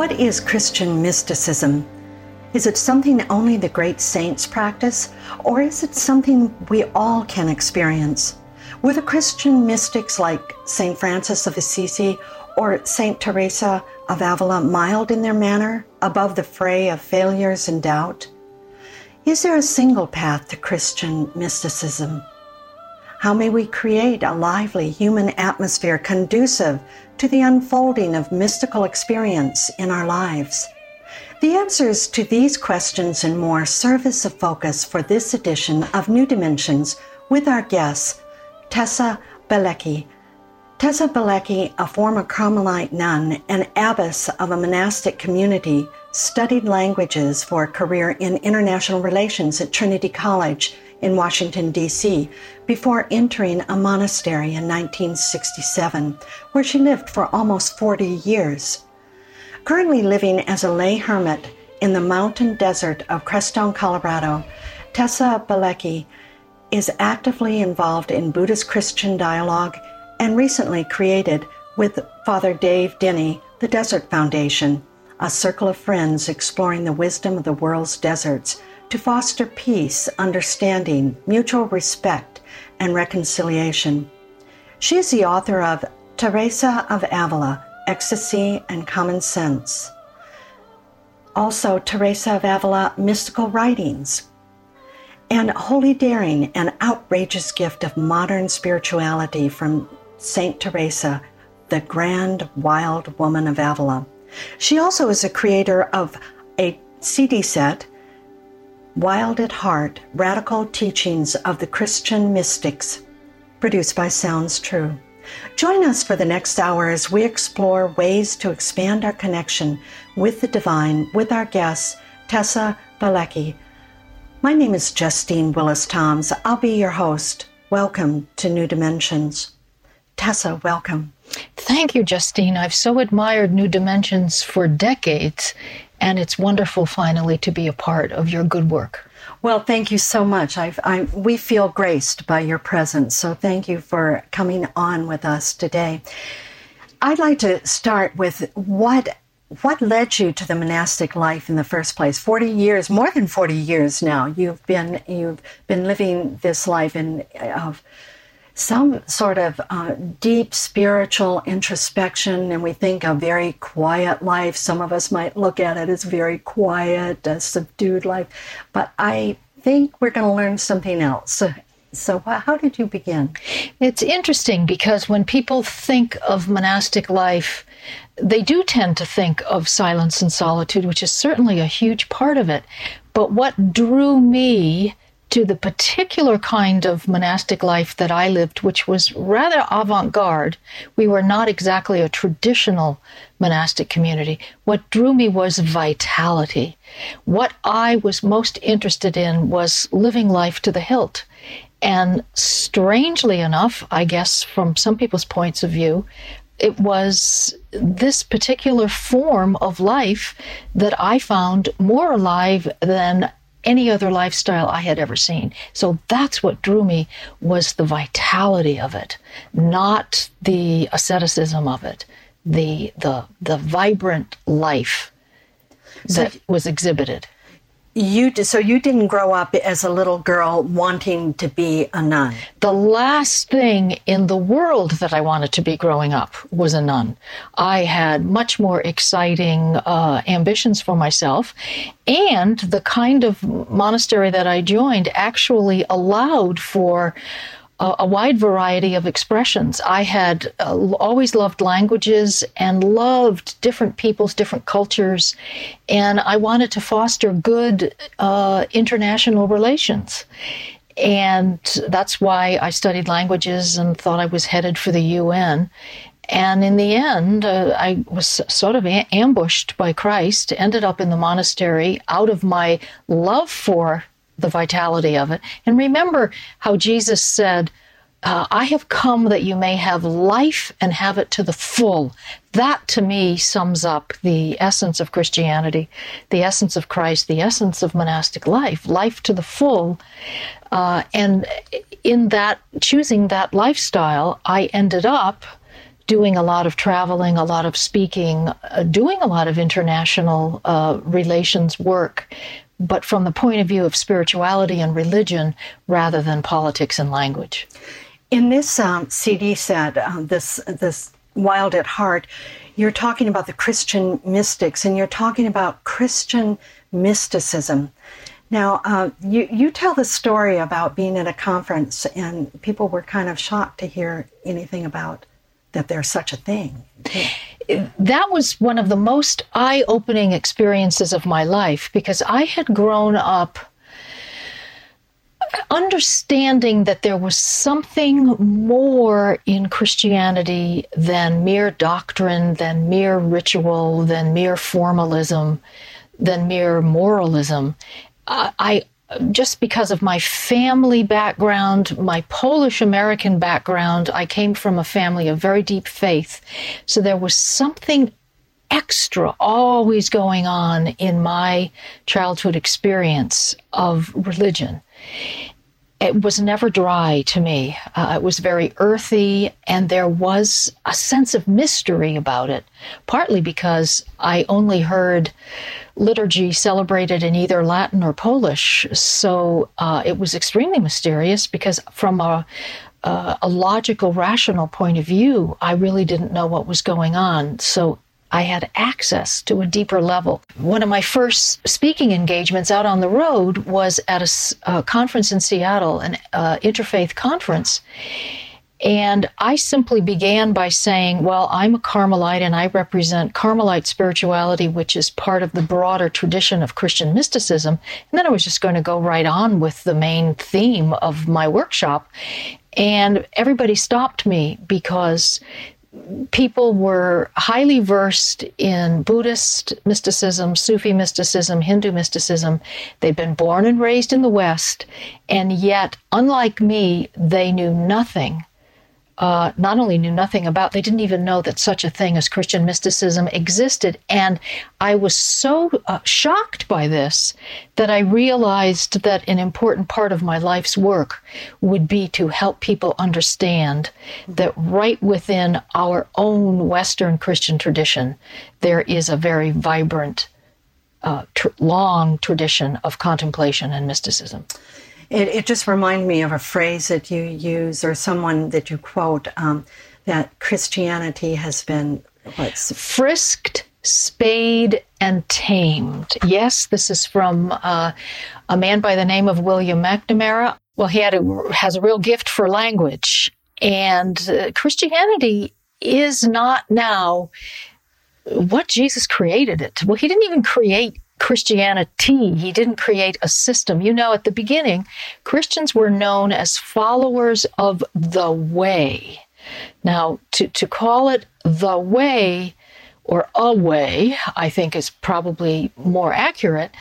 What is Christian mysticism? Is it something only the great saints practice, or is it something we all can experience? Were the Christian mystics like St. Francis of Assisi or St. Teresa of Avila mild in their manner, above the fray of failures and doubt? Is there a single path to Christian mysticism? How may we create a lively human atmosphere conducive to the unfolding of mystical experience in our lives? The answers to these questions and more serve as a focus for this edition of New Dimensions with our guest, Tessa Bielecki. Tessa Bielecki, a former Carmelite nun and abbess of a monastic community, studied languages for a career in international relations at Trinity College in Washington, D.C., before entering a monastery in 1967, where she lived for almost 40 years. Currently living as a lay hermit in the mountain desert of Crestone, Colorado, Tessa Bielecki is actively involved in Buddhist Christian dialogue and recently created with Father Dave Denny the Desert Foundation, a circle of friends exploring the wisdom of the world's deserts to foster peace, understanding, mutual respect, and reconciliation. She is the author of Teresa of Avila Ecstasy and Common Sense. Also, Teresa of Avila Mystical Writings. And Holy Daring, an outrageous gift of modern spirituality from St. Teresa, the grand wild woman of Avila. She also is a creator of a CD set Wild at Heart Radical Teachings of the Christian Mystics, produced by Sounds True. Join us for the next hour as we explore ways to expand our connection with the divine with our guest, Tessa Bielecki. My name is Justine Willis Toms. I'll be your host. Welcome to New Dimensions. Tessa, welcome. Thank you, Justine. I've so admired New Dimensions for decades, and it's wonderful finally to be a part of your good work. Well, thank you so much. I've, I, we feel graced by your presence, so thank you for coming on with us today. I'd like to start with what what led you to the monastic life in the first place 40 years more than 40 years now you've been you've been living this life in of some sort of uh, deep spiritual introspection, and we think a very quiet life. Some of us might look at it as very quiet, a subdued life, but I think we're going to learn something else. So, how did you begin? It's interesting because when people think of monastic life, they do tend to think of silence and solitude, which is certainly a huge part of it. But what drew me to the particular kind of monastic life that I lived, which was rather avant garde. We were not exactly a traditional monastic community. What drew me was vitality. What I was most interested in was living life to the hilt. And strangely enough, I guess from some people's points of view, it was this particular form of life that I found more alive than any other lifestyle I had ever seen. So that's what drew me was the vitality of it, not the asceticism of it, the the the vibrant life that so, was exhibited. You so you didn't grow up as a little girl wanting to be a nun. The last thing in the world that I wanted to be growing up was a nun. I had much more exciting uh, ambitions for myself, and the kind of monastery that I joined actually allowed for a, a wide variety of expressions. I had uh, always loved languages and loved different peoples, different cultures, and I wanted to foster good uh, international relations. And that's why I studied languages and thought I was headed for the UN. And in the end, uh, I was sort of a- ambushed by Christ, ended up in the monastery out of my love for the vitality of it. And remember how Jesus said, uh, I have come that you may have life and have it to the full. That to me sums up the essence of Christianity, the essence of Christ, the essence of monastic life, life to the full. Uh, and in that, choosing that lifestyle, I ended up doing a lot of traveling, a lot of speaking, uh, doing a lot of international uh, relations work, but from the point of view of spirituality and religion rather than politics and language. In this um, CD set, uh, this this Wild at Heart, you're talking about the Christian mystics, and you're talking about Christian mysticism. Now, uh, you you tell the story about being at a conference, and people were kind of shocked to hear anything about that there's such a thing. That was one of the most eye opening experiences of my life because I had grown up understanding that there was something more in Christianity than mere doctrine, than mere ritual, than mere formalism, than mere moralism. I just because of my family background, my Polish American background, I came from a family of very deep faith. So there was something extra always going on in my childhood experience of religion. It was never dry to me. Uh, it was very earthy, and there was a sense of mystery about it, partly because I only heard liturgy celebrated in either Latin or Polish. So uh, it was extremely mysterious because, from a, uh, a logical, rational point of view, I really didn't know what was going on. So I had access to a deeper level. One of my first speaking engagements out on the road was at a, a conference in Seattle, an uh, interfaith conference. And I simply began by saying, Well, I'm a Carmelite and I represent Carmelite spirituality, which is part of the broader tradition of Christian mysticism. And then I was just going to go right on with the main theme of my workshop. And everybody stopped me because people were highly versed in Buddhist mysticism, Sufi mysticism, Hindu mysticism. They'd been born and raised in the West, and yet, unlike me, they knew nothing uh, not only knew nothing about, they didn't even know that such a thing as Christian mysticism existed. And I was so uh, shocked by this that I realized that an important part of my life's work would be to help people understand that right within our own Western Christian tradition, there is a very vibrant, uh, tr- long tradition of contemplation and mysticism. It, it just reminded me of a phrase that you use or someone that you quote um, that Christianity has been what's frisked, spayed, and tamed. Yes, this is from uh, a man by the name of William McNamara. Well, he had a, has a real gift for language, and uh, Christianity is not now what Jesus created it. Well, he didn't even create Christianity. He didn't create a system. You know, at the beginning, Christians were known as followers of the way. Now, to, to call it the way or a way, I think is probably more accurate,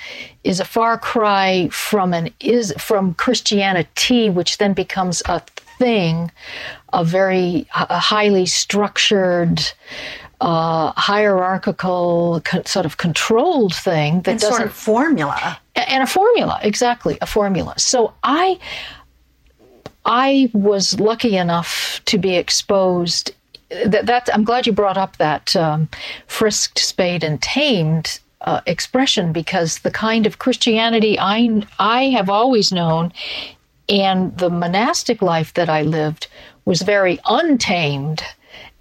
is a far cry from an is from Christianity, which then becomes a thing, a very a highly structured, uh, hierarchical, co- sort of controlled thing that and doesn't sort of formula and a formula exactly a formula. So I I was lucky enough to be exposed. That, that I'm glad you brought up that um, frisked, spayed, and tamed uh, expression because the kind of Christianity I I have always known and the monastic life that I lived was very untamed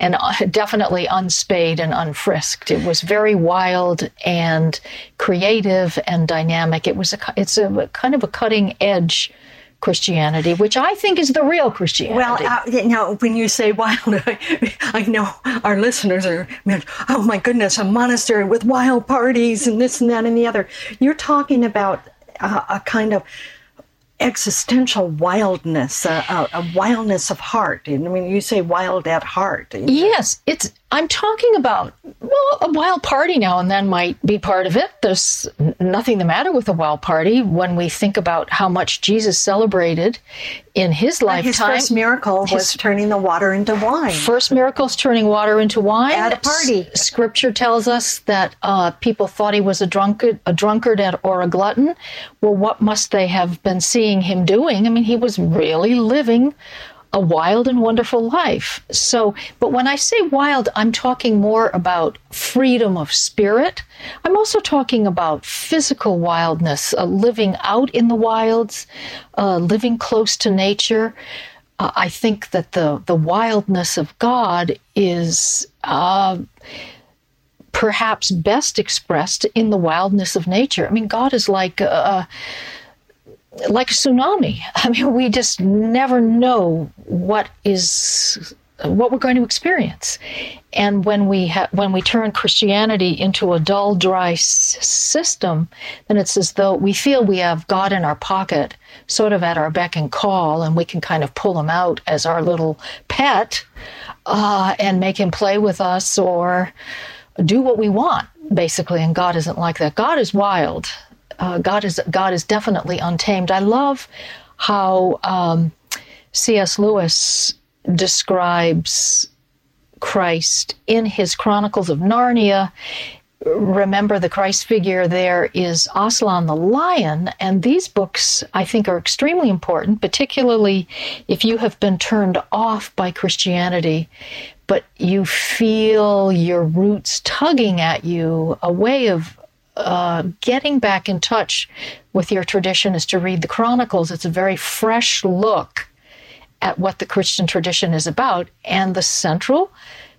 and uh, definitely unspayed and unfrisked. It was very wild and creative and dynamic. It was a it's a kind of a cutting edge Christianity, which I think is the real Christianity. Well, uh, you know, when you say wild, I, know our listeners are, oh my goodness, a monastery with wild parties and this and that and the other. You're talking about uh, a kind of existential wildness, a, a, a, wildness of heart. I mean, you say wild at heart. Yes, it's. I'm talking about well, a wild party now and then might be part of it. There's nothing the matter with a wild party when we think about how much Jesus celebrated in his lifetime. His first miracle his, was turning the water into wine. First miracle is turning water into wine at a party. S- scripture tells us that uh, people thought he was a drunkard, a drunkard or a glutton. Well, what must they have been seeing him doing? I mean, he was really living a wild and wonderful life. So, but when I say wild, I'm talking more about freedom of spirit. I'm also talking about physical wildness, uh, living out in the wilds, uh, living close to nature. Uh, I think that the, the wildness of God is uh, perhaps best expressed in the wildness of nature. I mean, God is like a, like a tsunami. I mean, we just never know what is what we're going to experience. And when we ha- when we turn Christianity into a dull, dry s- system, then it's as though we feel we have God in our pocket, sort of at our beck and call, and we can kind of pull him out as our little pet uh, and make him play with us or do what we want, basically. And God isn't like that. God is wild uh, God is God is definitely untamed. I love how um, C.S. Lewis describes Christ in his Chronicles of Narnia. Remember, the Christ figure there is Aslan the lion, and these books I think are extremely important, particularly if you have been turned off by Christianity, but you feel your roots tugging at you, a way of uh, getting back in touch with your tradition is to read the Chronicles. It's a very fresh look at what the Christian tradition is about. And the central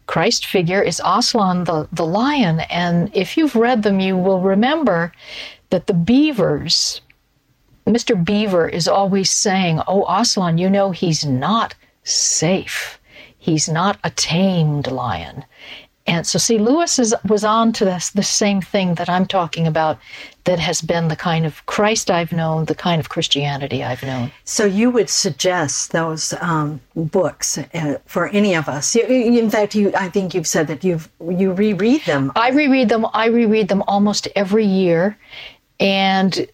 Christ figure is Aslan the, the lion. And if you've read them, you will remember that the beavers, Mr. Beaver is always saying, Oh, Aslan, you know, he's not safe. He's not a tamed lion. And so, see, Lewis is, was on to this, the same thing that I'm talking about that has been the kind of Christ I've known, the kind of Christianity I've known. So, you would suggest those um, books uh, for any of us? In fact, you, I think you've said that you you reread them. I reread them. I reread them almost every year, and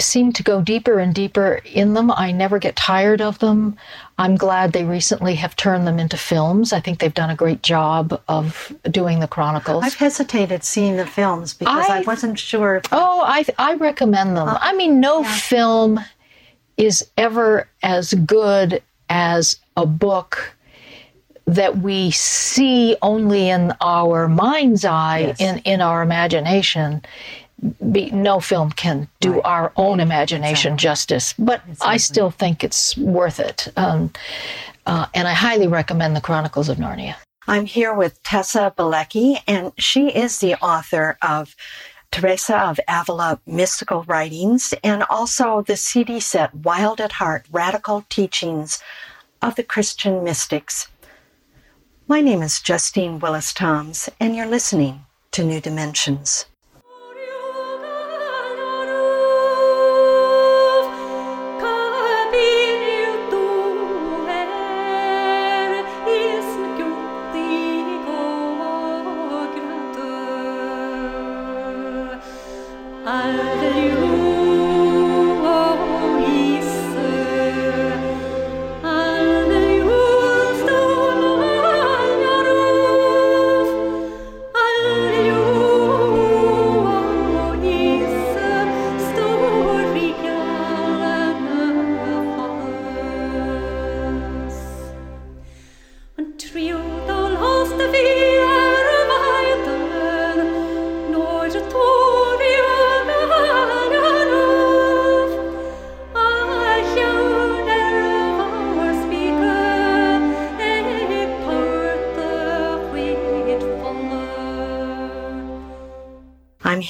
seem to go deeper and deeper in them. I never get tired of them. I'm glad they recently have turned them into films. I think they've done a great job of doing the chronicles. I've hesitated seeing the films because I, I wasn't sure. oh, I I recommend them. Uh, I mean, no yeah. film is ever as good as a book that we see only in our mind's eye, yes. in, in our imagination be, no film can do right. our own imagination exactly. justice, but exactly. I still think it's worth it. Um, uh, and I highly recommend The Chronicles of Narnia. I'm here with Tessa Bielecki, and she is the author of Teresa of Avila Mystical Writings and also the CD set Wild at Heart Radical Teachings of the Christian Mystics. My name is Justine Willis Toms, and you're listening to New Dimensions. Trio,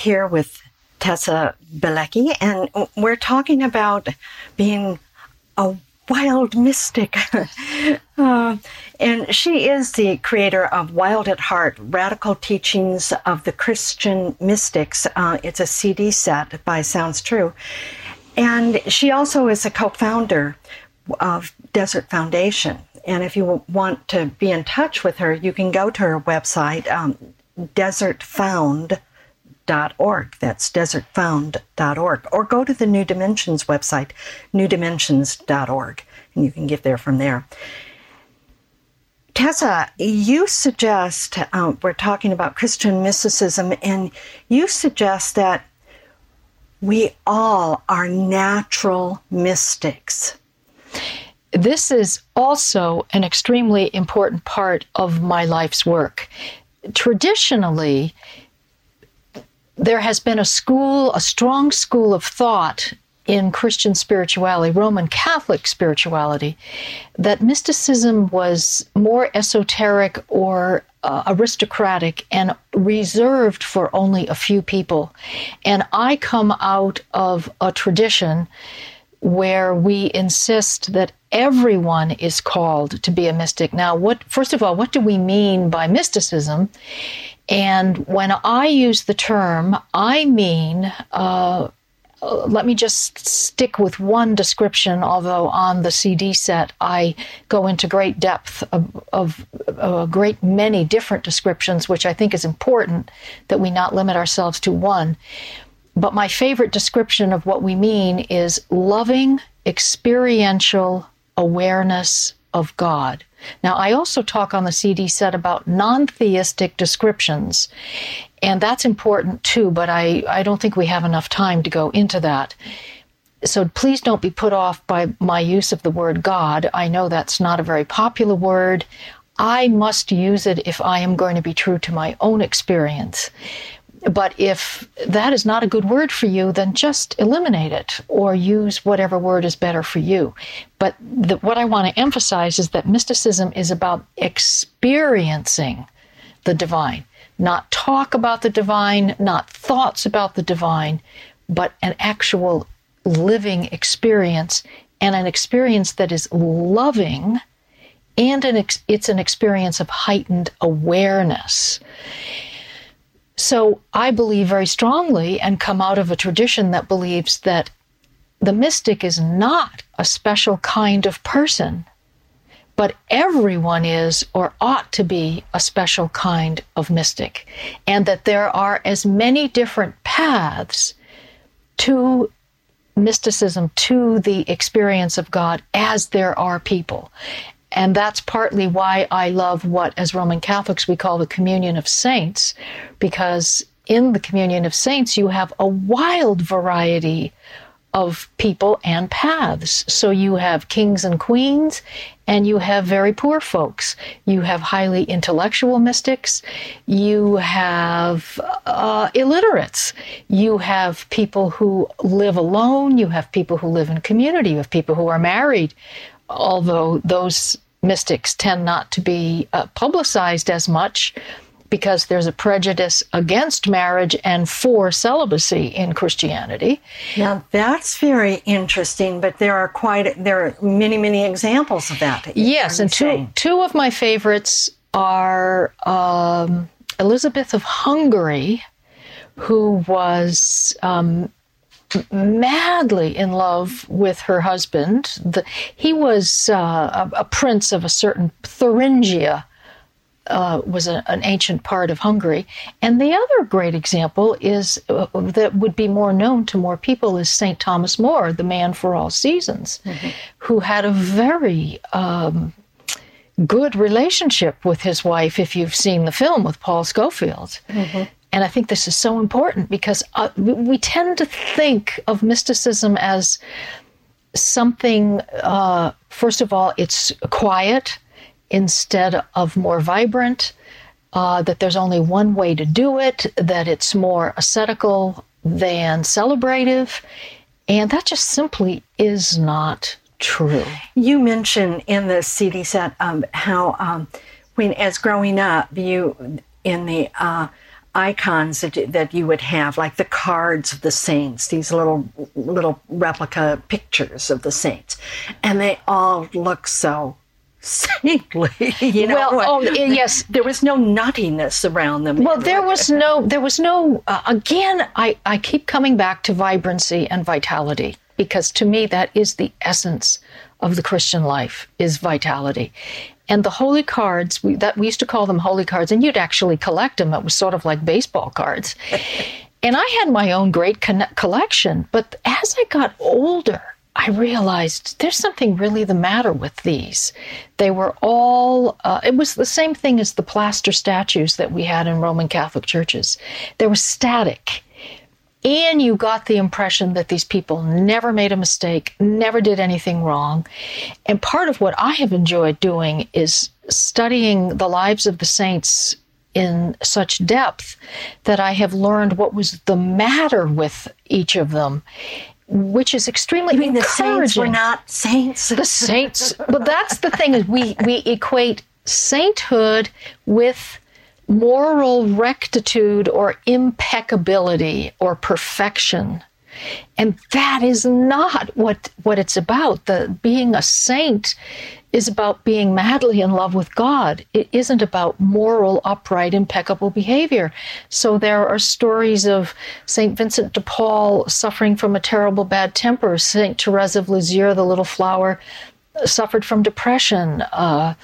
here with Tessa Bielecki, and we're talking about being a wild mystic. uh, and she is the creator of Wild at Heart Radical Teachings of the Christian Mystics. Uh, it's a CD set by Sounds True. And she also is a co founder of Desert Foundation. And if you want to be in touch with her, you can go to her website, um, desertfound.org. That's desertfound.org. Or go to the New Dimensions website, newdimensions.org, and you can get there from there. Tessa, you suggest, uh, we're talking about Christian mysticism, and you suggest that we all are natural mystics this is also an extremely important part of my life's work. Traditionally, there has been a school, a strong school of thought in Christian spirituality, Roman Catholic spirituality, that mysticism was more esoteric or uh, aristocratic and reserved for only a few people. And I come out of a tradition where we insist that everyone is called to be a mystic. Now, what first of all, what do we mean by mysticism? And when I use the term, I mean uh, let me just stick with one description, although on the CD set I go into great depth of, of, of, a great many different descriptions, which I think is important that we not limit ourselves to one. But my favorite description of what we mean is loving, experiential awareness of God. Now, I also talk on the CD set about non theistic descriptions, and that's important too, but I, I don't think we have enough time to go into that. So please don't be put off by my use of the word God. I know that's not a very popular word. I must use it if I am going to be true to my own experience. But if that is not a good word for you, then just eliminate it or use whatever word is better for you. But the, what I want to emphasize is that mysticism is about experiencing the divine, not talk about the divine, not thoughts about the divine, but an actual living experience and an experience that is loving and an ex- it's an experience of heightened awareness. So I believe very strongly and come out of a tradition that believes that the mystic is not a special kind of person, but everyone is or ought to be a special kind of mystic, and that there are as many different paths to mysticism, to the experience of God, as there are people. And that's partly why I love what, as Roman Catholics, we call the communion of saints, because in the communion of saints, you have a wild variety of people and paths. So you have kings and queens, and you have very poor folks. You have highly intellectual mystics. You have uh, illiterates. You have people who live alone. You have people who live in community. You have people who are married although those mystics tend not to be uh, publicized as much because there's a prejudice against marriage and for celibacy in Christianity. Now that's very interesting, but there are quite there are many many examples of that. Yes, and two two of my favorites are um, Elizabeth of Hungary, who was um, madly in love with her husband. The, he was uh, a, a, prince of a certain Thuringia, uh, was a, an ancient part of Hungary. And the other great example is uh, that would be more known to more people is St. Thomas More, the man for all seasons, mm-hmm. who had a very um, good relationship with his wife, if you've seen the film with Paul Scofield. Mm-hmm. And I think this is so important because uh, we tend to think of mysticism as something, uh, first of all, it's quiet instead of more vibrant, uh, that there's only one way to do it, that it's more ascetical than celebrative. And that just simply is not true. You mentioned in the CD set um, how, um, when as growing up, you in the uh, icons that, that you would have, like the cards of the saints, these little little replica pictures of the saints, and they all look so saintly. You know, well, oh yes, there was no nuttiness around them. Well, there was no, there was no. Uh, again, I I keep coming back to vibrancy and vitality because to me that is the essence of the Christian life is vitality. And the holy cards, we, that we used to call them holy cards, and you'd actually collect them. It was sort of like baseball cards. and I had my own great con- collection. But as I got older, I realized there's something really the matter with these. They were all, uh, it was the same thing as the plaster statues that we had in Roman Catholic churches. They were static. And you got the impression that these people never made a mistake, never did anything wrong. And part of what I have enjoyed doing is studying the lives of the saints in such depth that I have learned what was the matter with each of them which is extremely you mean encouraging. The saints were not saints. The saints, but that's the thing is we we equate sainthood with moral rectitude or impeccability or perfection. And that is not what, what it's about. The being a saint is about being madly in love with God. It isn't about moral, upright, impeccable behavior. So there are stories of St. Vincent de Paul suffering from a terrible bad temper, St. Therese of Lisieux, the little flower, suffered from depression. Uh,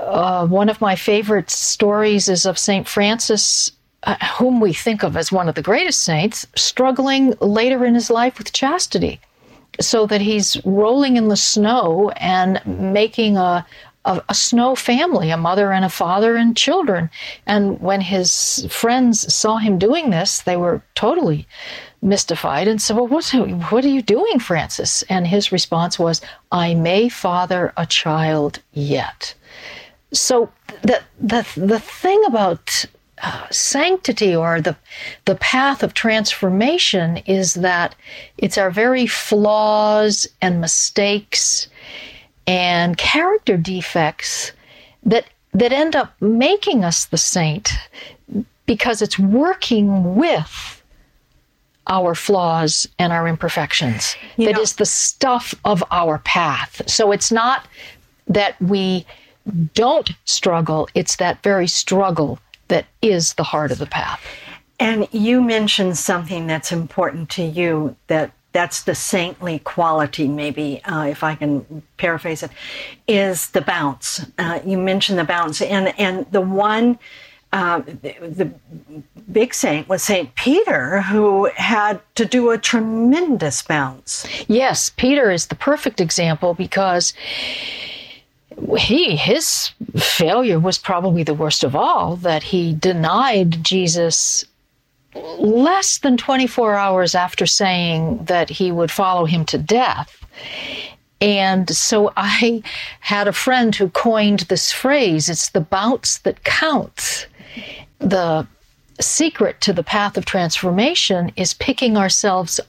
uh, one of my favorite stories is of St. Francis uh, whom we think of as one of the greatest saints, struggling later in his life with chastity, so that he's rolling in the snow and making a, a, a, snow family, a mother and a father and children. And when his friends saw him doing this, they were totally mystified and said, Well, what's, what are you doing, Francis? And his response was, I may father a child yet. So the, the, the thing about uh, sanctity or the the path of transformation is that it's our very flaws and mistakes and character defects that that end up making us the saint because it's working with our flaws and our imperfections you That know, is the stuff of our path. So it's not that we don't struggle it's that very struggle that is the heart of the path. And you mentioned something that's important to you that that's the saintly quality, maybe, uh, if I can paraphrase it, is the bounce. Uh, you mentioned the bounce. And, and the one, uh, the, the big saint was Saint Peter, who had to do a tremendous bounce. Yes, Peter is the perfect example because he his failure was probably the worst of all that he denied Jesus less than 24 hours after saying that he would follow him to death. And so I had a friend who coined this phrase it's the bounce that counts. The secret to the path of transformation is picking ourselves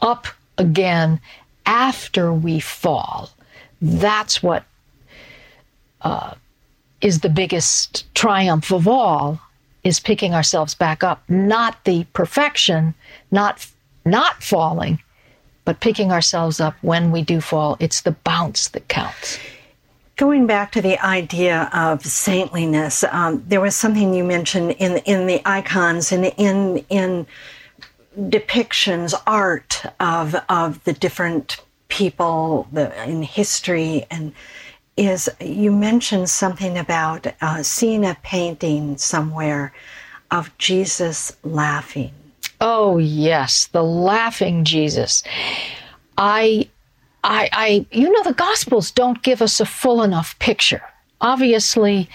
up again after we fall. That's what uh, is the biggest triumph of all is picking ourselves back up. Not the perfection not not falling but picking ourselves up. When we do fall it's the bounce that counts. Going back to the idea of saintliness um, there was something you mentioned in in the icons and in in depictions art of of the different people the, in history and is you mentioned something about uh, seeing a painting somewhere of Jesus laughing. Oh yes, the laughing Jesus. I, I, I. You know, the Gospels don't give us a full enough picture. Obviously,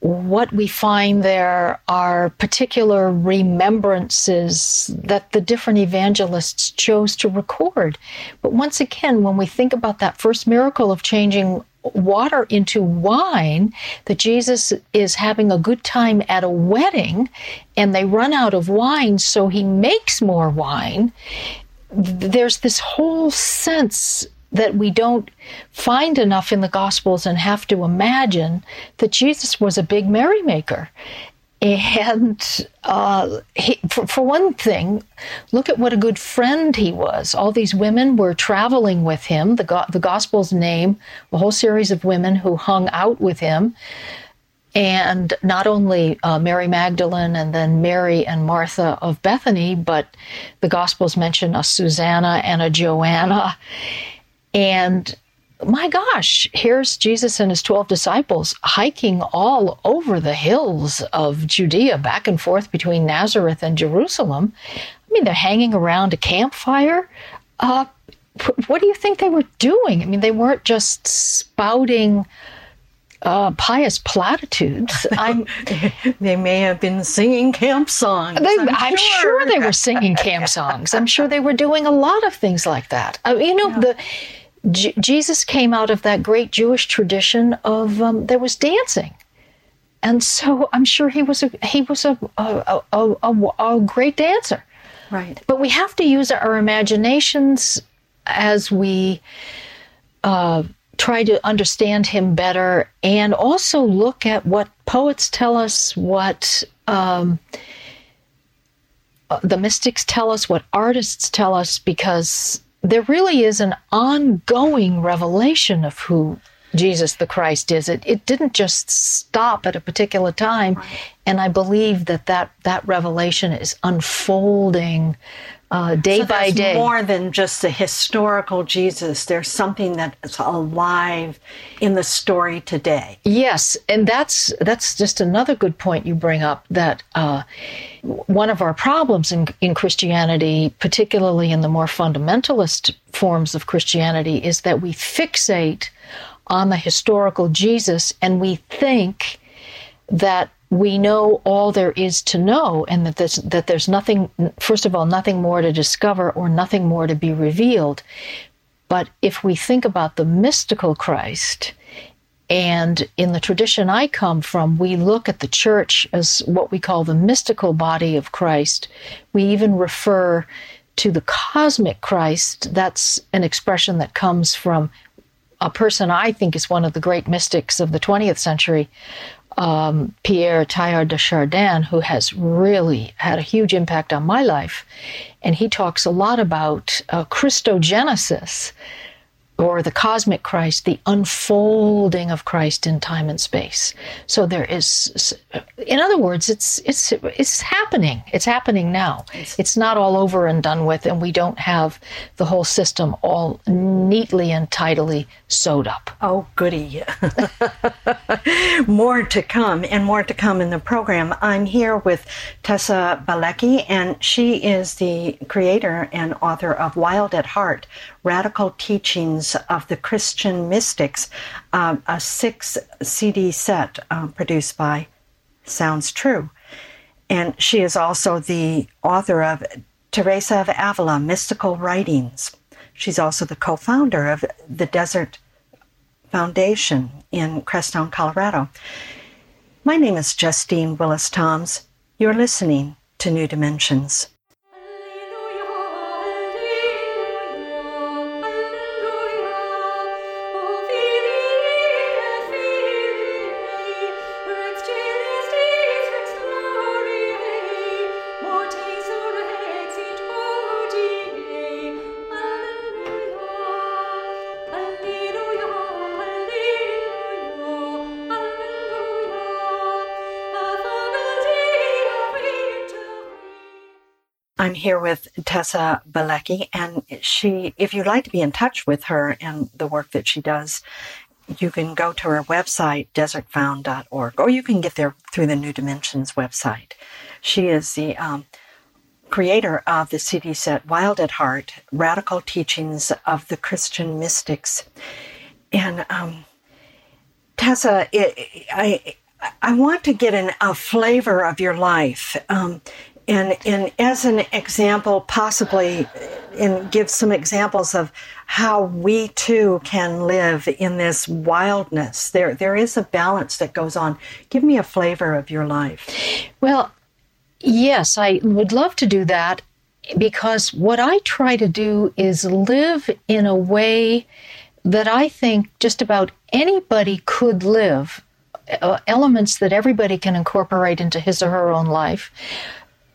what we find there are particular remembrances that the different evangelists chose to record. But once again, when we think about that first miracle of changing water into wine, that Jesus is having a good time at a wedding and they run out of wine, so he makes more wine. There's this whole sense that we don't find enough in the Gospels and have to imagine that Jesus was a big merrymaker. And uh, he, for, for one thing, look at what a good friend he was. All these women were traveling with him. The, go- the Gospels name a whole series of women who hung out with him. And not only uh, Mary Magdalene and then Mary and Martha of Bethany, but the Gospels mention a Susanna and a Joanna. And my gosh, here's Jesus and his 12 disciples hiking all over the hills of Judea, back and forth between Nazareth and Jerusalem. I mean, they're hanging around a campfire. Uh, what do you think they were doing? I mean, they weren't just spouting uh, pious platitudes. They may have been singing camp songs. They, I'm, I'm sure. sure. they were singing camp songs. I'm sure they were doing a lot of things like that. Uh, you know, yeah. the J- Jesus came out of that great Jewish tradition of um, there was dancing, and so I'm sure he was a he was a a, a, a, a great dancer. Right. But we have to use our imaginations as we uh, try to understand him better, and also look at what poets tell us, what um, uh, the mystics tell us, what artists tell us, because there really is an ongoing revelation of who Jesus the Christ is. It, it didn't just stop at a particular time. And I believe that that, that revelation is unfolding uh, day so by day. More than just a historical Jesus, there's something that's alive in the story today. Yes, and that's that's just another good point you bring up. That uh, one of our problems in in Christianity, particularly in the more fundamentalist forms of Christianity, is that we fixate on the historical Jesus and we think that we know all there is to know and that there's, that there's nothing, first of all, nothing more to discover or nothing more to be revealed. But if we think about the mystical Christ, and in the tradition I come from, we look at the church as what we call the mystical body of Christ. We even refer to the cosmic Christ. That's an expression that comes from a person I think is one of the great mystics of the 20th century, um, Pierre Teilhard de Chardin, who has really had a huge impact on my life. And he talks a lot about uh, Christogenesis, or the cosmic Christ, the unfolding of Christ in time and space. So there is, in other words, it's it's it's happening. It's happening now. It's not all over and done with, and we don't have the whole system all neatly and tidily sewed up. Oh, goody! more to come, and more to come in the program. I'm here with Tessa Bielecki, and she is the creator and author of Wild at Heart Radical Teachings of the Christian Mystics, uh, a six CD set uh, produced by Sounds True. And she is also the author of Teresa of Avila Mystical Writings. She's also the co founder of the Desert Foundation in Crestone, Colorado. My name is Justine Willis Toms. You're listening to New Dimensions. Here with Tessa Bielecki, and she, if you'd like to be in touch with her and the work that she does, you can go to her website, desertfound.org, or you can get there through the New Dimensions website. She is the um, creator of the CD set Wild at Heart Radical Teachings of the Christian Mystics. And um, Tessa, it, I, I want to get an, a flavor of your life. Um, and, and as an example, possibly, and give some examples of how we too can live in this wildness. There, there is a balance that goes on. Give me a flavor of your life. Well, yes, I would love to do that because what I try to do is live in a way that I think just about anybody could live uh, elements that everybody can incorporate into his or her own life.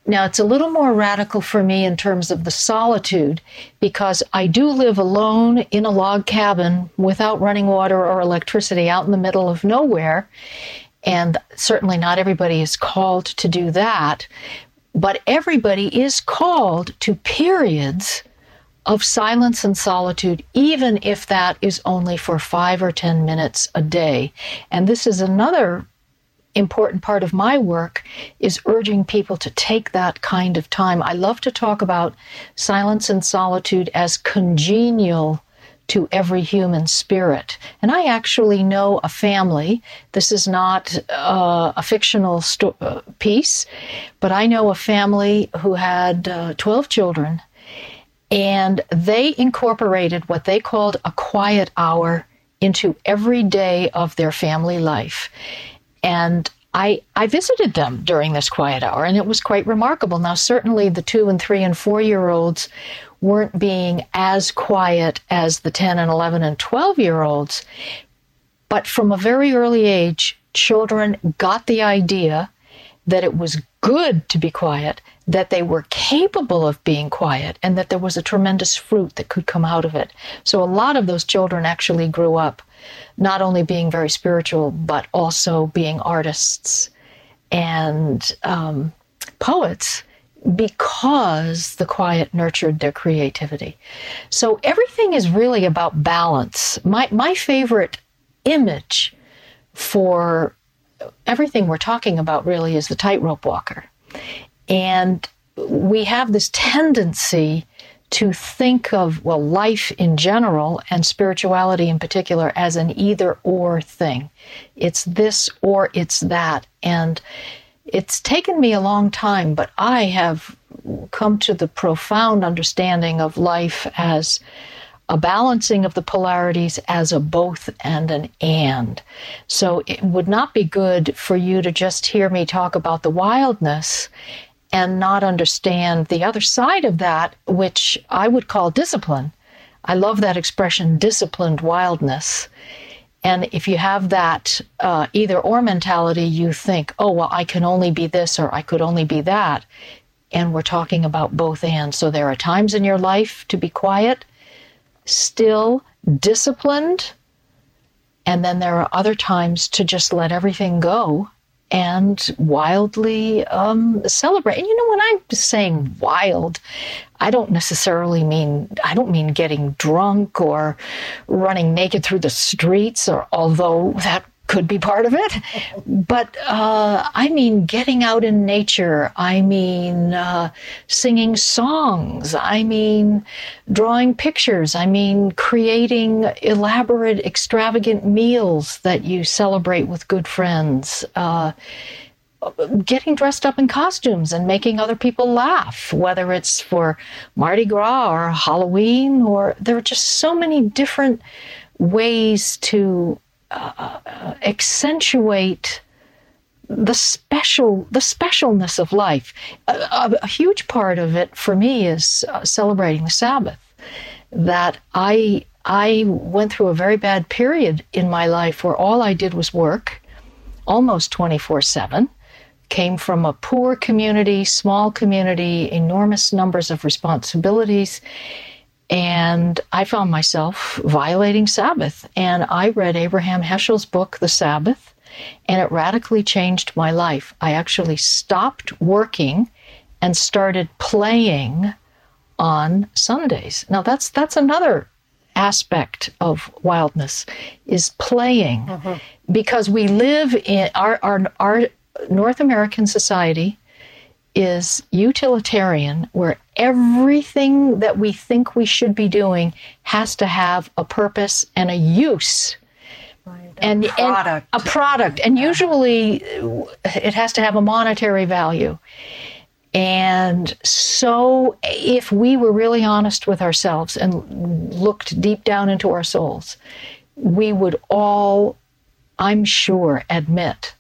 Now, it's a little more radical for me in terms of the solitude because I do live alone in a log cabin without running water or electricity out in the middle of nowhere. And certainly not everybody is called to do that. But everybody is called to periods of silence and solitude, even if that is only for five or 10 minutes a day. And this is another important part of my work is urging people to take that kind of time. I love to talk about silence and solitude as congenial to every human spirit. And I actually know a family. This is not uh, a fictional sto- uh, piece, but I know a family who had uh, 12 children and they incorporated what they called a quiet hour into every day of their family life. And I, I visited them during this quiet hour, and it was quite remarkable. Now, certainly the two and three and four year olds weren't being as quiet as the 10 and 11 and 12 year olds, but from a very early age, children got the idea that it was good to be quiet, that they were capable of being quiet, and that there was a tremendous fruit that could come out of it. So a lot of those children actually grew up not only being very spiritual, but also being artists and um, poets because the quiet nurtured their creativity. So everything is really about balance. My, my favorite image for everything we're talking about really is the tightrope walker. And we have this tendency to think of, well, life in general and spirituality in particular as an either or thing. It's this or it's that. And it's taken me a long time, but I have come to the profound understanding of life as a balancing of the polarities as a both and an and. So it would not be good for you to just hear me talk about the wildness and not understand the other side of that, which I would call discipline. I love that expression, disciplined wildness. And if you have that uh, either or mentality, you think, oh, well, I can only be this or I could only be that. And we're talking about both and. So there are times in your life to be quiet, still disciplined. And then there are other times to just let everything go and wildly um, celebrate. And you know, when I'm saying wild, I don't necessarily mean I don't mean getting drunk or running naked through the streets, or although that could be part of it. But uh, I mean, getting out in nature. I mean, uh, singing songs. I mean, drawing pictures. I mean, creating elaborate, extravagant meals that you celebrate with good friends. Uh, getting dressed up in costumes and making other people laugh, whether it's for Mardi Gras or Halloween, or there are just so many different ways to uh, accentuate the special the specialness of life. A, a, a, huge part of it for me is uh, celebrating the sabbath. That i i went through a very bad period in my life where all i did was work almost 24/7 came from a poor community small community enormous numbers of responsibilities and I found myself violating Sabbath. And I read Abraham Heschel's book, The Sabbath, and it radically changed my life. I actually stopped working and started playing on Sundays. Now that's that's another aspect of wildness is playing mm-hmm. because we live in our, our our North American society is utilitarian, where everything that we think we should be doing has to have a purpose and a use. Right. And, a product. And a product. And usually it has to have a monetary value. And so, if we were really honest with ourselves and looked deep down into our souls, we would all, I'm sure, admit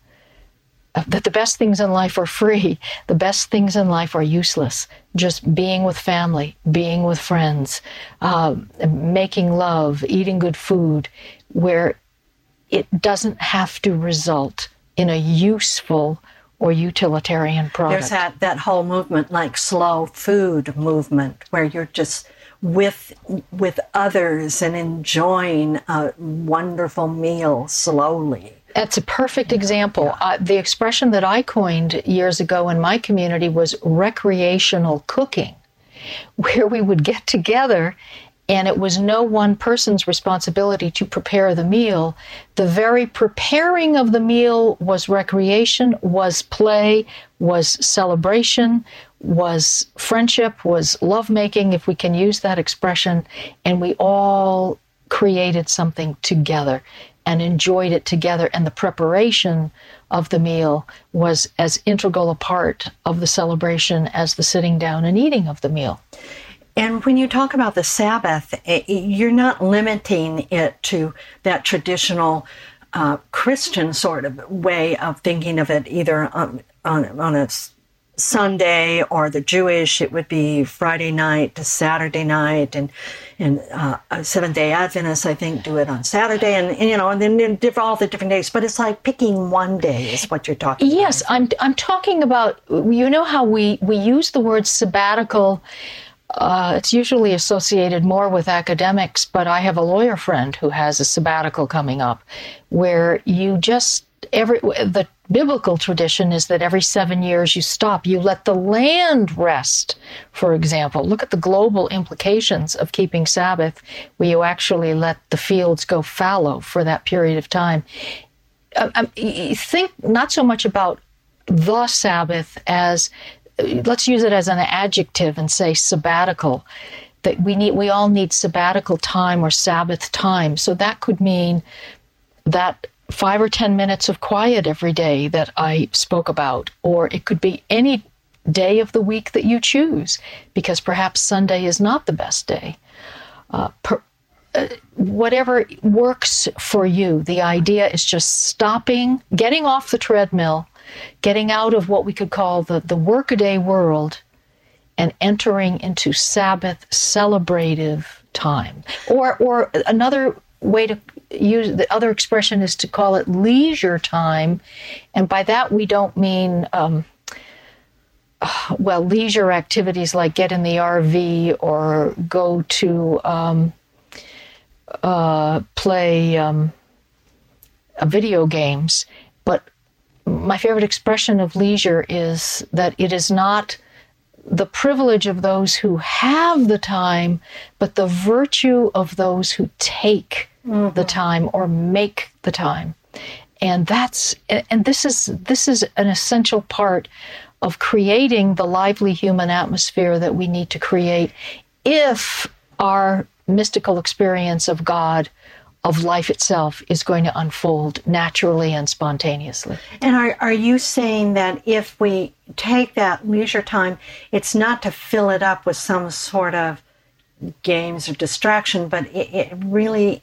that the best things in life are free. The best things in life are useless. Just being with family, being with friends, uh, making love, eating good food, where it doesn't have to result in a useful or utilitarian product. There's that, that whole movement, like slow food movement, where you're just with with others and enjoying a wonderful meal slowly. That's a perfect example. Uh, the expression that I coined years ago in my community was recreational cooking, where we would get together and it was no one person's responsibility to prepare the meal. The very preparing of the meal was recreation, was play, was celebration, was friendship, was lovemaking, if we can use that expression, and we all created something together and enjoyed it together. And the preparation of the meal was as integral a part of the celebration as the sitting down and eating of the meal. And when you talk about the Sabbath, eh, you're not limiting it to that traditional uh, Christian sort of way of thinking of it, either on, on, on a Sunday or the Jewish, it would be Friday night to Saturday night, and and uh, Seventh Day Adventists, I think, do it on Saturday, and, and you know, and then all the different days. But it's like picking one day is what you're talking. Yes, about. I'm I'm talking about. You know how we we use the word sabbatical. Uh, it's usually associated more with academics, but I have a lawyer friend who has a sabbatical coming up, where you just every the biblical tradition is that every seven years you stop. You let the land rest, for example. Look at the global implications of keeping Sabbath, where you actually let the fields go fallow for that period of time. Uh, um, think not so much about the Sabbath as let's use it as an adjective and say sabbatical that we need we all need sabbatical time or sabbath time so that could mean that five or 10 minutes of quiet every day that I spoke about, or it could be any day of the week that you choose, because perhaps Sunday is not the best day. Uh, per, uh, whatever works for you, the idea is just stopping, getting off the treadmill, getting out of what we could call the, the workaday world, and entering into Sabbath celebrative time. Or, or another way to use the other expression is to call it leisure time, and by that we don't mean. Um, well, leisure activities like get in the RV or go to um, uh, play um, uh, video games. But my favorite expression of leisure is that it is not the privilege of those who have the time, but the virtue of those who take mm-hmm. the time or make the time. And that's and this is this is an essential part of creating the lively human atmosphere that we need to create if our mystical experience of God of life itself is going to unfold naturally and spontaneously. And are, are you saying that if we take that leisure time, it's not to fill it up with some sort of games or distraction, but it, it really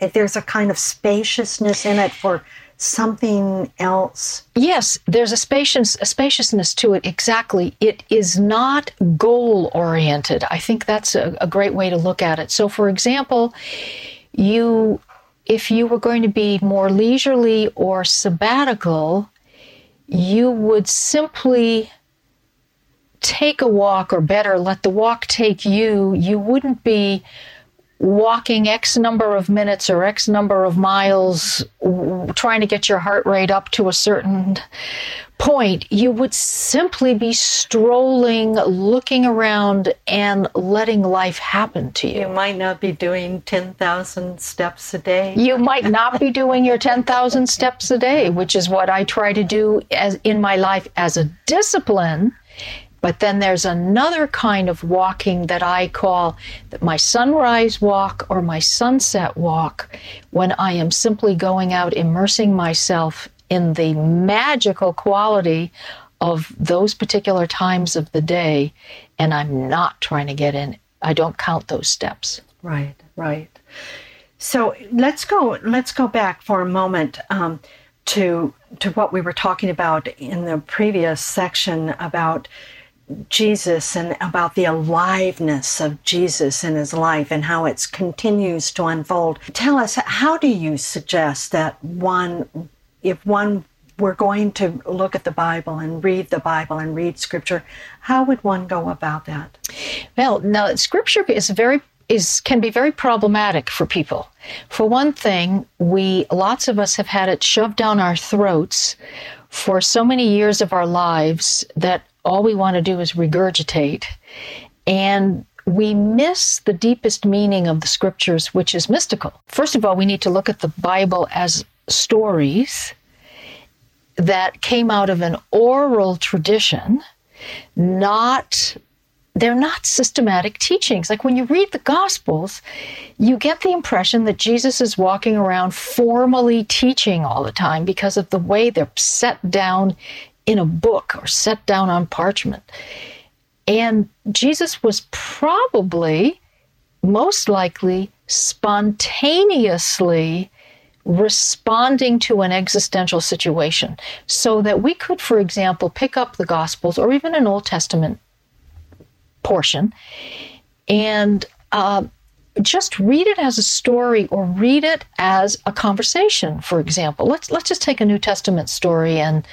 it, there's a kind of spaciousness in it for something else. Yes, there's a spacious a spaciousness to it. Exactly, it is not goal oriented. I think that's a, a great way to look at it. So, for example, you if you were going to be more leisurely or sabbatical, you would simply take a walk, or better, let the walk take you, you wouldn't be walking X number of minutes or X number of miles, trying to get your heart rate up to a certain point. You would simply be strolling, looking around, and letting life happen to you. You might not be doing 10,000 steps a day. You might not be doing your 10,000 steps a day, which is what I try to do as in my life as a discipline but then there's another kind of walking that I call my sunrise walk or my sunset walk when I am simply going out, immersing myself in the magical quality of those particular times of the day, and I'm not trying to get in. I don't count those steps. Right, right. So let's go. Let's go back for a moment um, to to what we were talking about in the previous section about Jesus and about the aliveness of Jesus in his life and how it continues to unfold. Tell us, how do you suggest that one, if one were going to look at the Bible and read the Bible and read Scripture, how would one go about that? Well, now Scripture is very is can be very problematic for people. For one thing, we lots of us have had it shoved down our throats for so many years of our lives that all we want to do is regurgitate. And we miss the deepest meaning of the scriptures, which is mystical. First of all, we need to look at the Bible as stories that came out of an oral tradition, not they're not systematic teachings. Like when you read the Gospels, you get the impression that Jesus is walking around formally teaching all the time because of the way they're set down in a book or set down on parchment. And Jesus was probably, most likely, spontaneously responding to an existential situation so that we could, for example, pick up the Gospels or even an Old Testament portion and uh, just read it as a story or read it as a conversation for example let's let's just take a new testament story and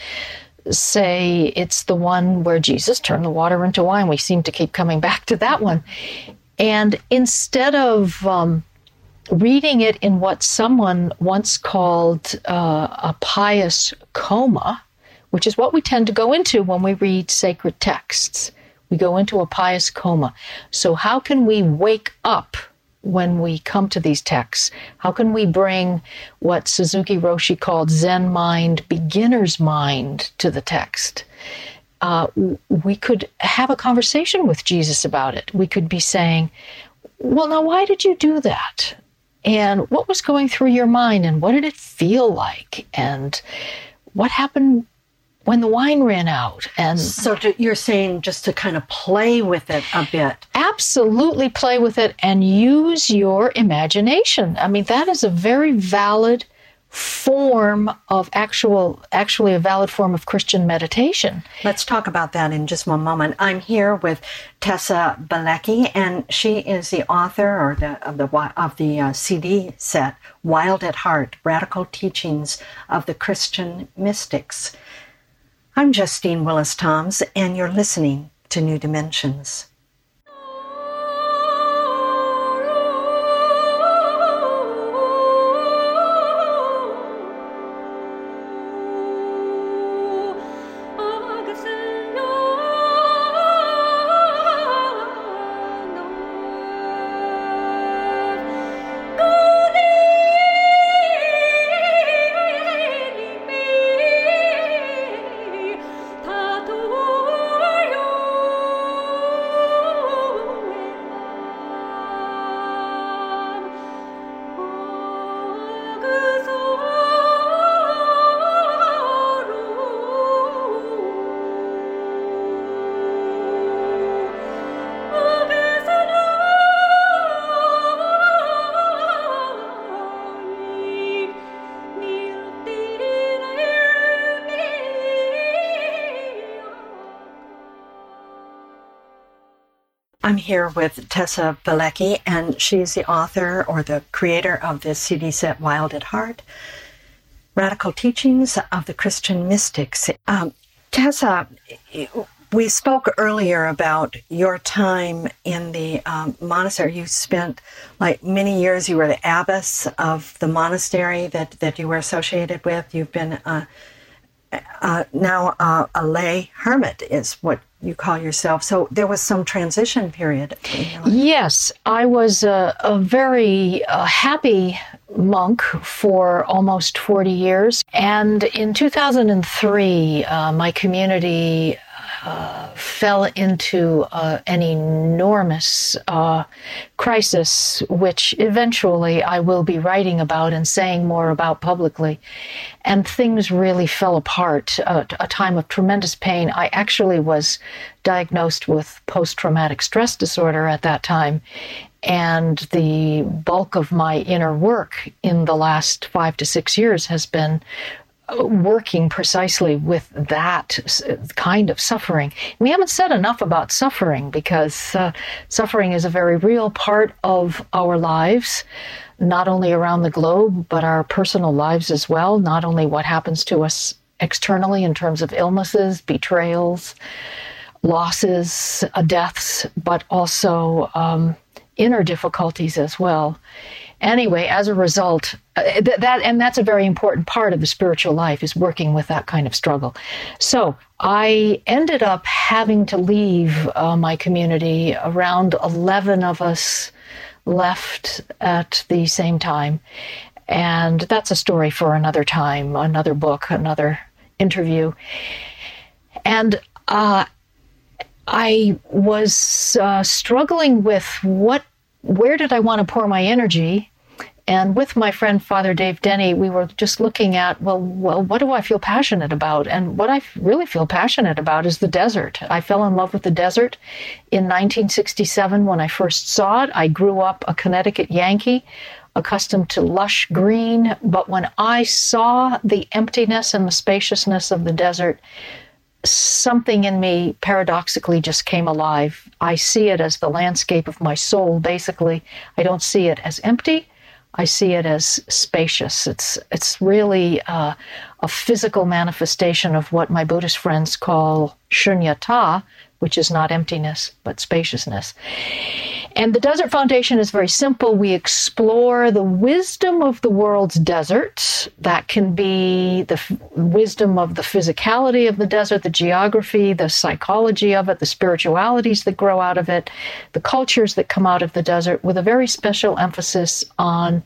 say it's the one where jesus turned the water into wine we seem to keep coming back to that one and instead of um, reading it in what someone once called uh, a pious coma which is what we tend to go into when we read sacred texts we go into a pious coma. So, how can we wake up when we come to these texts? How can we bring what Suzuki Roshi called Zen mind, beginner's mind, to the text? Uh, we could have a conversation with Jesus about it. We could be saying, Well, now, why did you do that? And what was going through your mind? And what did it feel like? And what happened when the wine ran out and so to, you're saying just to kind of play with it a bit. Absolutely play with it and use your imagination. I mean that is a very valid form of actual actually a valid form of christian meditation. Let's talk about that in just one moment. I'm here with tessa Bielecki, and she is the author or the of the of the uh, cd set wild at heart radical teachings of the christian mystics I'm Justine Willis Toms, and you're listening to New Dimensions. I'm here with Tessa Bielecki, and she's the author or the creator of the CD set Wild at Heart Radical Teachings of the Christian Mystics. Um, Tessa, we spoke earlier about your time in the um, monastery. You spent like many years, you were the abbess of the monastery that, that you were associated with. You've been uh, uh, now uh, a lay hermit, is what you call yourself. So there was some transition period. Yes, I was a, a very uh, happy monk for almost 40 years. And in 2003, uh, my community uh, fell into uh, an enormous uh, crisis, which eventually I will be writing about and saying more about publicly. And things really fell apart, uh, a time of tremendous pain. I actually was diagnosed with post traumatic stress disorder at that time. And the bulk of my inner work in the last five to six years has been working precisely with that kind of suffering. We haven't said enough about suffering because uh, suffering is a very real part of our lives, not only around the globe, but our personal lives as well. Not only what happens to us externally in terms of illnesses, betrayals, losses, uh, deaths, but also um, inner difficulties as well anyway, as a result, uh, th- that and that's a very important part of the spiritual life is working with that kind of struggle. So I ended up having to leave uh, my community. Around eleven of us left at the same time, and that's a story for another time, another book, another interview, and. Uh, I was uh, struggling with what where did I want to pour my energy? And with my friend Father Dave Denny, we were just looking at, well, well, what do I feel passionate about? And what I really feel passionate about is the desert. I fell in love with the desert in 1967 when I first saw it. I grew up a Connecticut Yankee, accustomed to lush green. But when I saw the emptiness and the spaciousness of the desert, something in me paradoxically just came alive. I see it as the landscape of my soul, basically. I don't see it as empty. I see it as spacious. It's it's really uh, a physical manifestation of what my Buddhist friends call shunyata, which is not emptiness but spaciousness. And the Desert Foundation is very simple. We explore the wisdom of the world's desert. That can be the f- wisdom of the physicality of the desert, the geography, the psychology of it, the spiritualities that grow out of it, the cultures that come out of the desert, with a very special emphasis on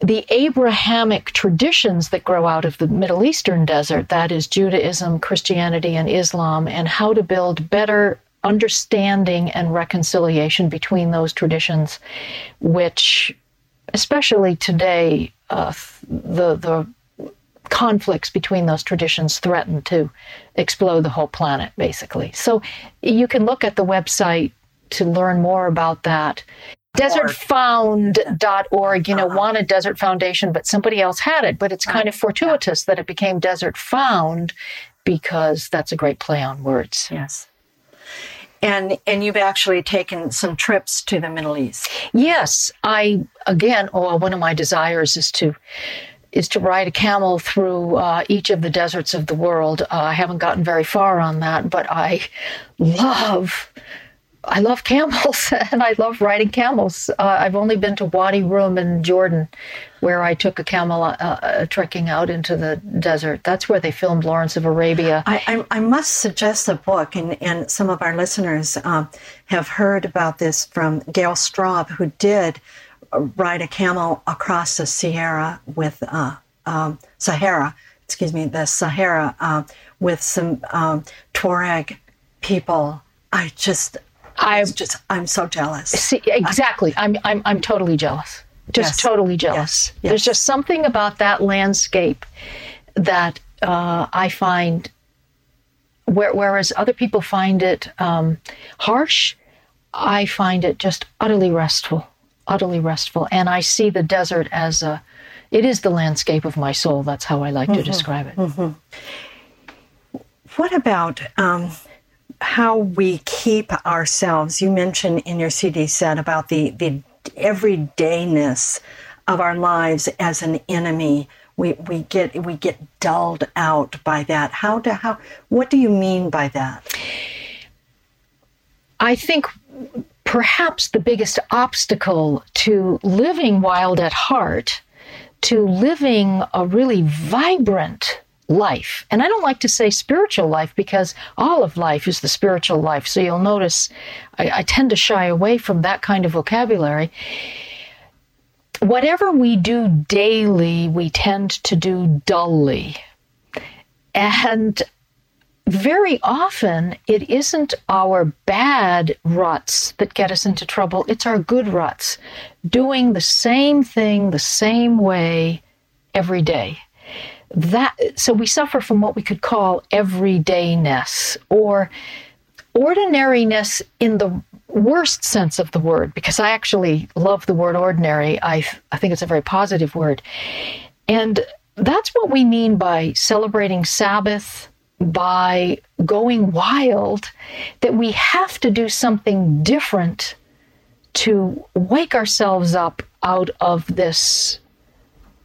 the Abrahamic traditions that grow out of the Middle Eastern desert, that is Judaism, Christianity, and Islam, and how to build better understanding and reconciliation between those traditions, which, especially today, uh, the the conflicts between those traditions threaten to explode the whole planet, basically. So you can look at the website to learn more about that. Desertfound.org, you know, uh-huh. wanted Desert Foundation, but somebody else had it. But it's kind of fortuitous that it became Desert Found because that's a great play on words. Yes and and you've actually taken some trips to the Middle East. Yes, I again, oh, one of my desires is to is to ride a camel through uh, each of the deserts of the world. Uh, I haven't gotten very far on that, but I love I love camels and I love riding camels. Uh, I've only been to Wadi Rum in Jordan, where I took a camel uh, uh, trekking out into the desert. That's where they filmed Lawrence of Arabia. I, I, I must suggest a book, and, and some of our listeners um, have heard about this from Gail Straub, who did ride a camel across the Sierra with uh, um, Sahara, excuse me, the Sahara uh, with some um, Tuareg people. I just I'm just I'm so jealous. See, exactly. I'm I'm I'm totally jealous. Just yes. totally jealous. Yes. Yes. There's just something about that landscape that uh, I find, where, whereas other people find it um, harsh, I find it just utterly restful, utterly restful. And I see the desert as a, it is the landscape of my soul. That's how I like mm-hmm. to describe it. Mm-hmm. What about um, how we keep ourselves. You mentioned in your CD set about the, the everydayness of our lives as an enemy. We, we get we get dulled out by that. How do how what do you mean by that? I think perhaps the biggest obstacle to living wild at heart, to living a really vibrant life. And I don't like to say spiritual life because all of life is the spiritual life. So you'll notice I, I, tend to shy away from that kind of vocabulary. Whatever we do daily, we tend to do dully. And very often, it isn't our bad ruts that get us into trouble, it's our good ruts, doing the same thing the same way every day that so we suffer from what we could call everydayness or ordinariness in the worst sense of the word because I actually love the word ordinary. I I think it's a very positive word. And that's what we mean by celebrating Sabbath, by going wild, that we have to do something different to wake ourselves up out of this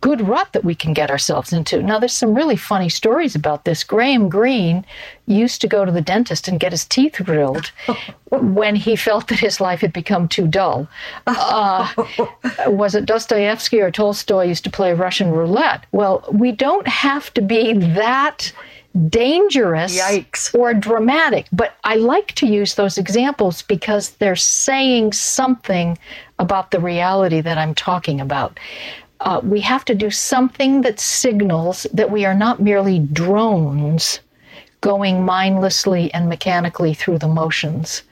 good rut that we can get ourselves into. Now, there's some really funny stories about this. Graham Greene used to go to the dentist and get his teeth drilled when he felt that his life had become too dull. Uh, was it Dostoevsky or Tolstoy used to play Russian roulette? Well, we don't have to be that dangerous Yikes. or dramatic, but I like to use those examples because they're saying something about the reality that I'm talking about uh, we have to do something that signals that we are not merely drones going mindlessly and mechanically through the motions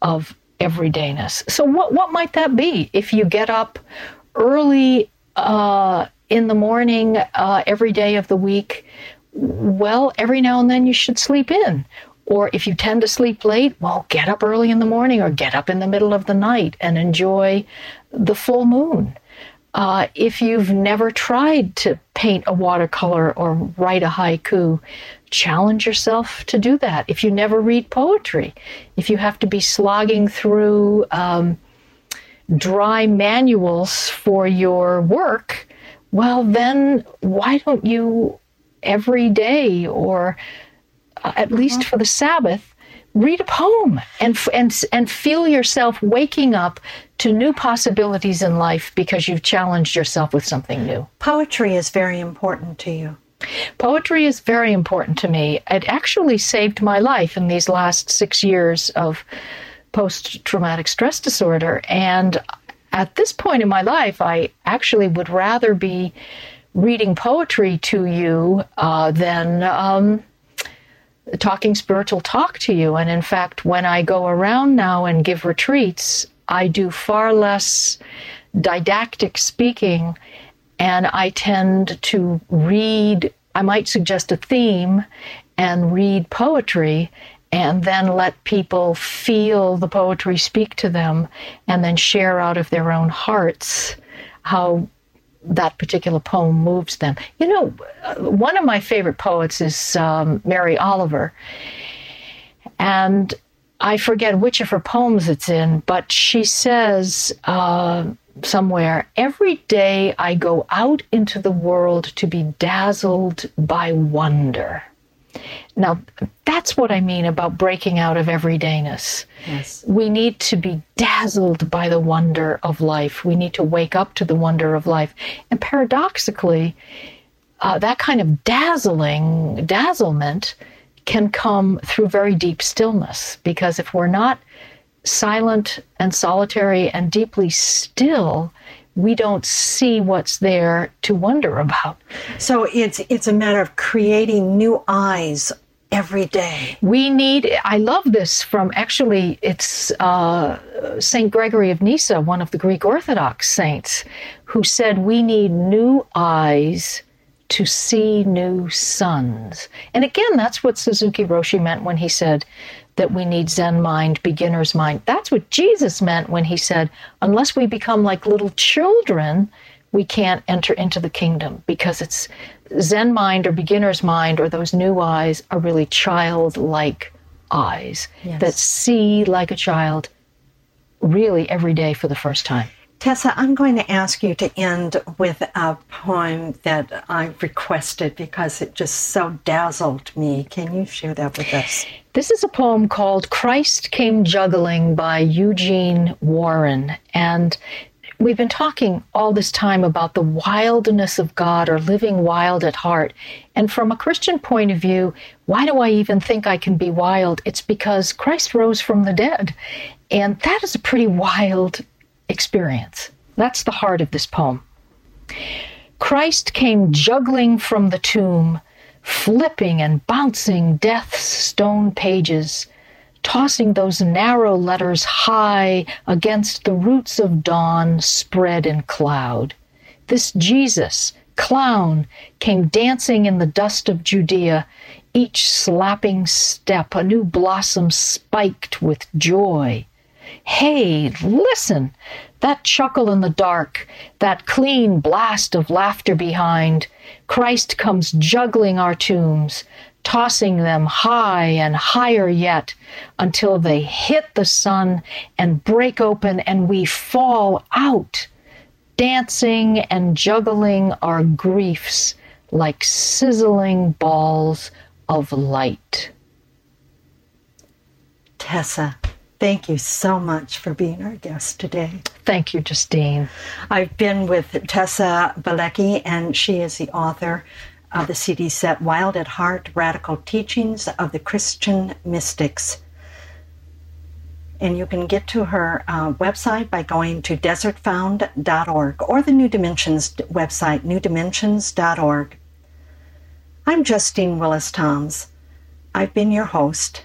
of everydayness. So, what, what might that be? If you get up early uh, in the morning uh, every day of the week, well, every now and then you should sleep in. Or if you tend to sleep late, well, get up early in the morning or get up in the middle of the night and enjoy the full moon. Uh, if you've never tried to paint a watercolor or write a haiku, challenge yourself to do that. If you never read poetry, if you have to be slogging through um, dry manuals for your work, well, then why don't you every day or uh, at least mm-hmm. for the Sabbath read a poem and and and feel yourself waking up to new possibilities in life because you've challenged yourself with something new. Poetry is very important to you. Poetry is very important to me. It actually saved my life in these last 6 years of post traumatic stress disorder and at this point in my life I actually would rather be reading poetry to you uh, than um, talking spiritual talk to you. And in fact, when I go around now and give retreats, I do far less didactic speaking and I tend to read, I might suggest a theme and read poetry and then let people feel the poetry speak to them and then share out of their own hearts how that particular poem moves them. You know, one of my favorite poets is um, Mary Oliver. And I forget which of her poems it's in, but she says uh, somewhere, Every day I go out into the world to be dazzled by wonder. Now, that's what I mean about breaking out of everydayness. Yes. We need to be dazzled by the wonder of life. We need to wake up to the wonder of life. And paradoxically, uh, that kind of dazzling, dazzlement can come through very deep stillness. Because if we're not silent and solitary and deeply still, we don't see what's there to wonder about. So it's it's a matter of creating new eyes every day. We need. I love this from actually it's uh, Saint Gregory of Nyssa, one of the Greek Orthodox saints, who said we need new eyes to see new suns. And again, that's what Suzuki Roshi meant when he said that we need Zen mind, beginner's mind. That's what Jesus meant when he said, unless we become like little children, we can't enter into the kingdom because it's Zen mind or beginner's mind or those new eyes are really childlike eyes yes. that see like a child really every day for the first time. Tessa, I'm going to ask you to end with a poem that I requested because it just so dazzled me. Can you share that with us? This is a poem called Christ Came Juggling by Eugene Warren. And we've been talking all this time about the wildness of God or living wild at heart. And from a Christian point of view, why do I even think I can be wild? It's because Christ rose from the dead. And that is a pretty wild experience. That's the heart of this poem. Christ came juggling from the tomb, flipping and bouncing death's stone pages, tossing those narrow letters high against the roots of dawn spread in cloud. This Jesus, clown, came dancing in the dust of Judea, each slapping step a new blossom spiked with joy. Hey, listen! that chuckle in the dark, that clean blast of laughter behind, Christ comes juggling our tombs, tossing them high and higher yet until they hit the sun and break open and we fall out, dancing and juggling our griefs like sizzling balls of light. Tessa, thank you so much for being our guest today. Thank you, Justine. I've been with Tessa Bielecki, and she is the author of the CD set Wild at Heart Radical Teachings of the Christian Mystics. And you can get to her uh, website by going to desertfound.org or the New Dimensions website, newdimensions.org. I'm Justine Willis Toms. I've been your host.